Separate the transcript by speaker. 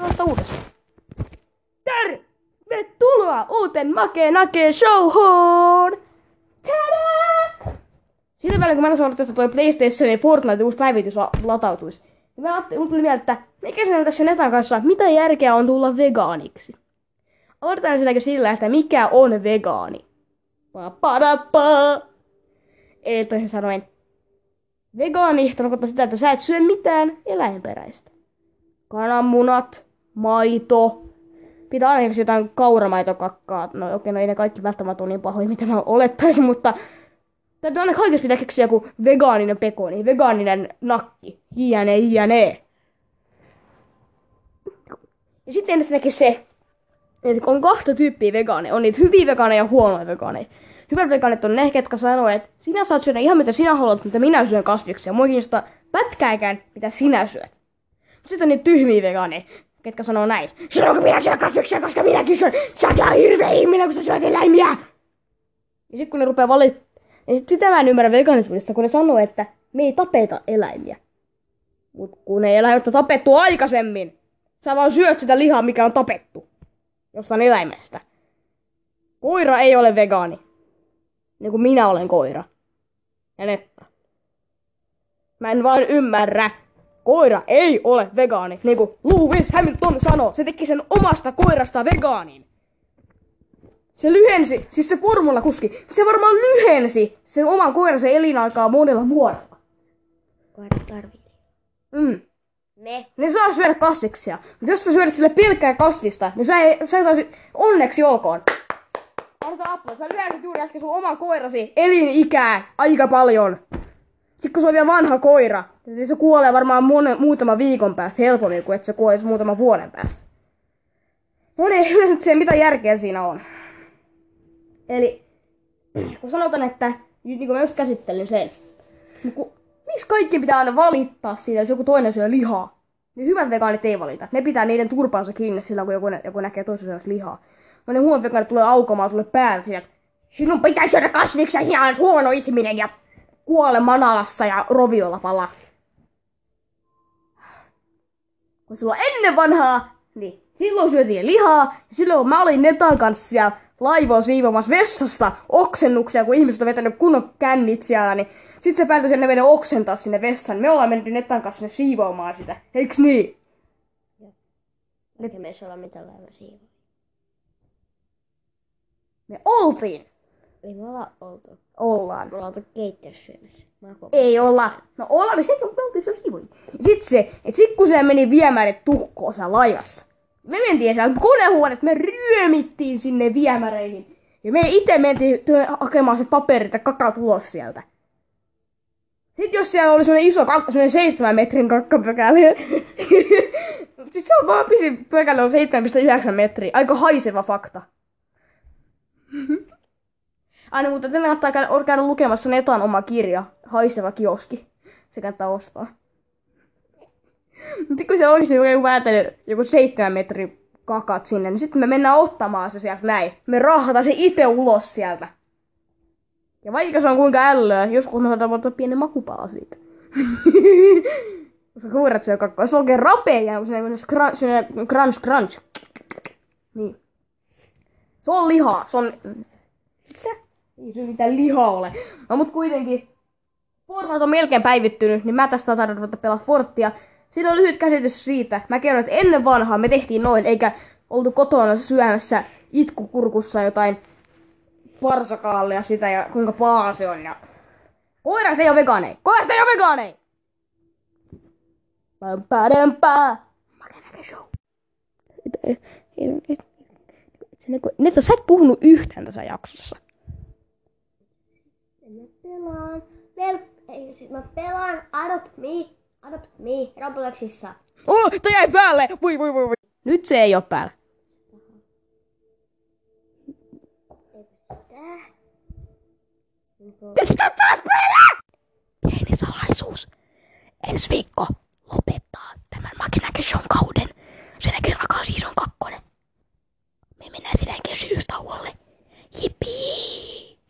Speaker 1: Aloittaa uudestaan. Tervetuloa uuteen Make Nake Showhoon! Tada! Siitä välillä kun mä sanoin, että toi PlayStationin Fortnite uusi päivitys latautuisi, niin mä ajattelin, tuli mieltä, että mikä sen tässä Netan kanssa, mitä järkeä on tulla vegaaniksi? Aloitetaan ensinnäkin sillä, että mikä on vegaani. Pa-pa-da-pa! Eli toisin sanoen, vegaani tarkoittaa sitä, että sä et syö mitään eläinperäistä. Kananmunat, maito, pitää aina jotain kauramaitokakkaa. No okei, okay, no ei ne kaikki välttämättä ole niin pahoja, mitä mä olettaisin, mutta täytyy aina kaikessa pitää keksiä joku vegaaninen pekoni, vegaaninen nakki, jne, jne. Ja sitten ensinnäkin se, että on kahta tyyppiä vegaaneja. On niitä hyviä vegaaneja ja huonoja vegaaneja. Hyvät vegaanit on ne, ketkä sanoo, että sinä saat syödä ihan mitä sinä haluat, mutta minä syön kasviksia. Mua kiinnostaa pätkääkään, mitä sinä syöt. Sitten on niitä tyhmiä vegaaneja, ketkä sanoo näin. Silloin minä syön kasviksia, koska minäkin syön. Sä oot ihan hirveä ihminen, kun sä syöt eläimiä. Ja sitten kun ne rupeaa valit... Ja sit sitä mä en ymmärrä veganismista, kun ne sanoo, että me ei tapeta eläimiä. Mut kun ne eläimet on tapettu aikaisemmin. Sä vaan syöt sitä lihaa, mikä on tapettu. Jossain eläimestä. Koira ei ole vegaani. Niin kuin minä olen koira. Ja Netta. Mä en vaan ymmärrä, koira ei ole vegaani, niin kuin Lewis Hamilton sanoi. Se teki sen omasta koirasta vegaanin. Se lyhensi, siis se kuski, se varmaan lyhensi sen oman koiransa elinaikaa monella vuodella.
Speaker 2: Koira tarvitsee.
Speaker 1: Mm. Ne. Ne saa syödä kasviksia. Mutta jos sä syödät sille pelkkää kasvista, niin sä, ei, sä saisit onneksi olkoon. Annetaan apua. Sä lyhensit juuri äsken sun oman koirasi elinikää aika paljon. Sitten kun se on vielä vanha koira, niin se kuolee varmaan mon, muutama viikon päästä helpommin kuin että se kuolisi muutaman vuoden päästä. No niin, se mitä järkeä siinä on. Eli kun sanotaan, että niin kuin mä just käsittelin sen, niin kun, miksi kaikki pitää aina valittaa siitä, jos joku toinen syö lihaa? Niin hyvät vegaanit ei valita. Ne pitää niiden turpansa kiinni silloin, kun joku, joku näkee toisen syödä lihaa. No ne huonot vegaanit tulee aukomaan sulle päälle sinun pitää syödä kasviksia, sinä olet huono ihminen ja kuole manalassa ja roviolla palaa. Kun silloin ennen vanhaa, niin silloin syötiin lihaa, ja silloin mä olin Netan kanssa siellä laivoa siivomassa vessasta oksennuksia, kun ihmiset on vetänyt kunnon kännit siellä, niin sit se päätyi sinne meidän oksentaa sinne vessaan. Me ollaan mennyt Netan kanssa sinne siivoamaan sitä, eiks niin?
Speaker 2: Eikä meissä olla mitään siivoa.
Speaker 1: Me oltiin.
Speaker 2: Ei me olla oltu.
Speaker 1: Ollaan.
Speaker 2: Me ollaan oltu keittiössä syömässä.
Speaker 1: Ei olla. No ollaan, me sekin me oltiin siellä siivoja. Sitten se, että sit kun se meni viemärit tuhkoon siellä laivassa. Me mentiin siellä konehuoneesta, me ryömittiin sinne viemäreihin. Ja me itse mentiin hakemaan se paperit ja kakat ulos sieltä. Sitten jos siellä oli sellainen iso kakka, sellainen 7 metrin kakkapökäle. Sitten se on vaan pisin pökäle on 7,9 metriä. Aika haiseva fakta. Aina, mutta te kannattaa käydä, käydä lukemassa Netan oma kirja, Haiseva kioski. Se kannattaa ostaa. Mutta kun se olisi joku päätänyt joku seitsemän metri kakat sinne, niin sitten me mennään ottamaan se sieltä näin. Me rahataan se itse ulos sieltä. Ja vaikka se on kuinka ällöä, joskus me saadaan ottaa pienen makupala siitä. Koska kuurat syö kakkoa. Se on oikein rapea ja sellainen crunch, crunch, crunch. Niin. Se on lihaa. Se on... Ei se mitään lihaa ole. No mut kuitenkin, Fortnite on melkein päivittynyt, niin mä tässä saada ruveta pelaa Forttia. Siinä on lyhyt käsitys siitä. Mä kerron, että ennen vanhaa me tehtiin noin, eikä oltu kotona syömässä itkukurkussa jotain parsakaalia sitä ja kuinka paha se on. Ja... Koirat ei ole vegaanei! Koirat ei ole vegaanei! Pampadempaa! Makenäkö show. Nyt sä et puhunut yhtään tässä jaksossa
Speaker 2: mä pelaan, pel- ei, siis mä pelaan Adopt Me, Adopt Me Robloxissa.
Speaker 1: Oh, toi jäi päälle! Voi, voi, voi, voi. Nyt se ei oo päällä. Tästä taas päällä! Pieni salaisuus. Ensi viikko lopettaa tämän Makinäkeshon kautta.